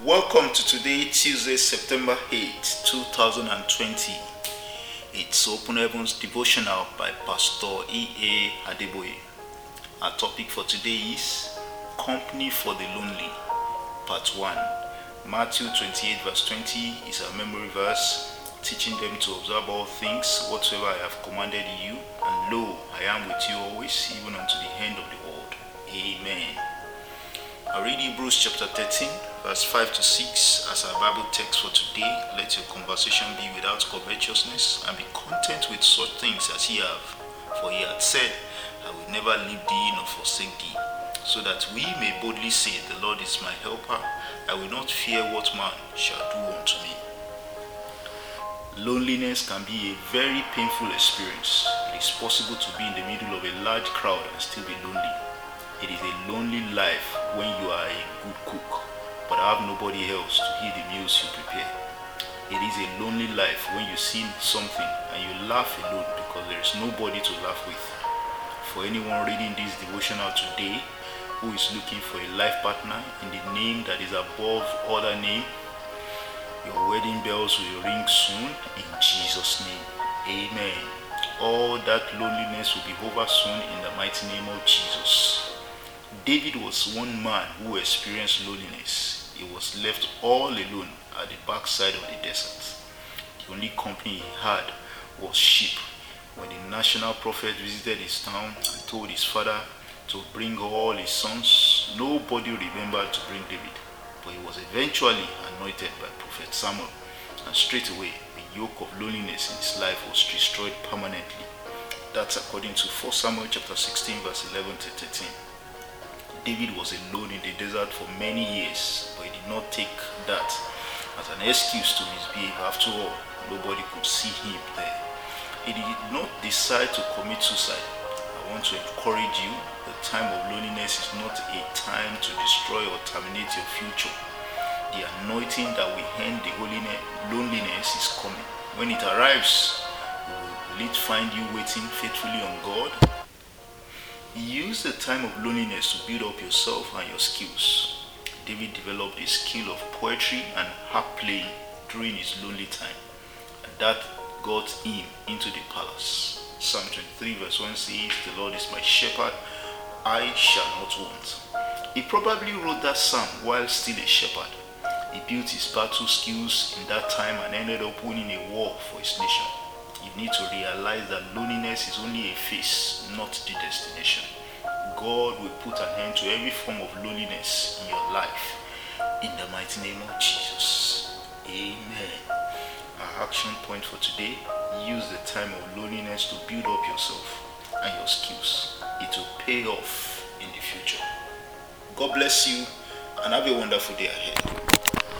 Welcome to today, Tuesday, September 8, 2020. It's Open Heavens Devotional by Pastor E.A. Adeboye. Our topic for today is Company for the Lonely, Part 1. Matthew 28, verse 20 is our memory verse, teaching them to observe all things whatsoever I have commanded you, and lo, I am with you always, even unto the end of the world. Amen. I read Hebrews chapter 13, verse 5 to 6 as our Bible text for today. Let your conversation be without covetousness, and be content with such things as ye have. For he hath said, I will never leave thee nor forsake thee. So that we may boldly say, The Lord is my helper, I will not fear what man shall do unto me. Loneliness can be a very painful experience. It is possible to be in the middle of a large crowd and still be lonely. It is a lonely life when you are a good cook, but have nobody else to eat the meals you prepare. It is a lonely life when you see something and you laugh alone because there is nobody to laugh with. For anyone reading this devotional today who is looking for a life partner in the name that is above other name, your wedding bells will ring soon in Jesus' name. Amen. All that loneliness will be over soon in the mighty name of Jesus. David was one man who experienced loneliness. He was left all alone at the backside of the desert. The only company he had was sheep. When the national prophet visited his town and told his father to bring all his sons, nobody remembered to bring David. But he was eventually anointed by Prophet Samuel, and straight away the yoke of loneliness in his life was destroyed permanently. That's according to 1 Samuel chapter 16, verse 11 to 13. David was alone in the desert for many years, but he did not take that as an excuse to misbehave. After all, nobody could see him there. He did not decide to commit suicide. I want to encourage you the time of loneliness is not a time to destroy or terminate your future. The anointing that will end the loneliness is coming. When it arrives, will it find you waiting faithfully on God? Use the time of loneliness to build up yourself and your skills. David developed a skill of poetry and harp playing during his lonely time, and that got him into the palace. Psalm 23, verse 1 says, The Lord is my shepherd, I shall not want. He probably wrote that psalm while still a shepherd. He built his battle skills in that time and ended up winning a war for his nation. You need to realize that loneliness is only a phase, not the destination. God will put an end to every form of loneliness in your life. In the mighty name of Jesus. Amen. Our action point for today use the time of loneliness to build up yourself and your skills. It will pay off in the future. God bless you and have a wonderful day ahead.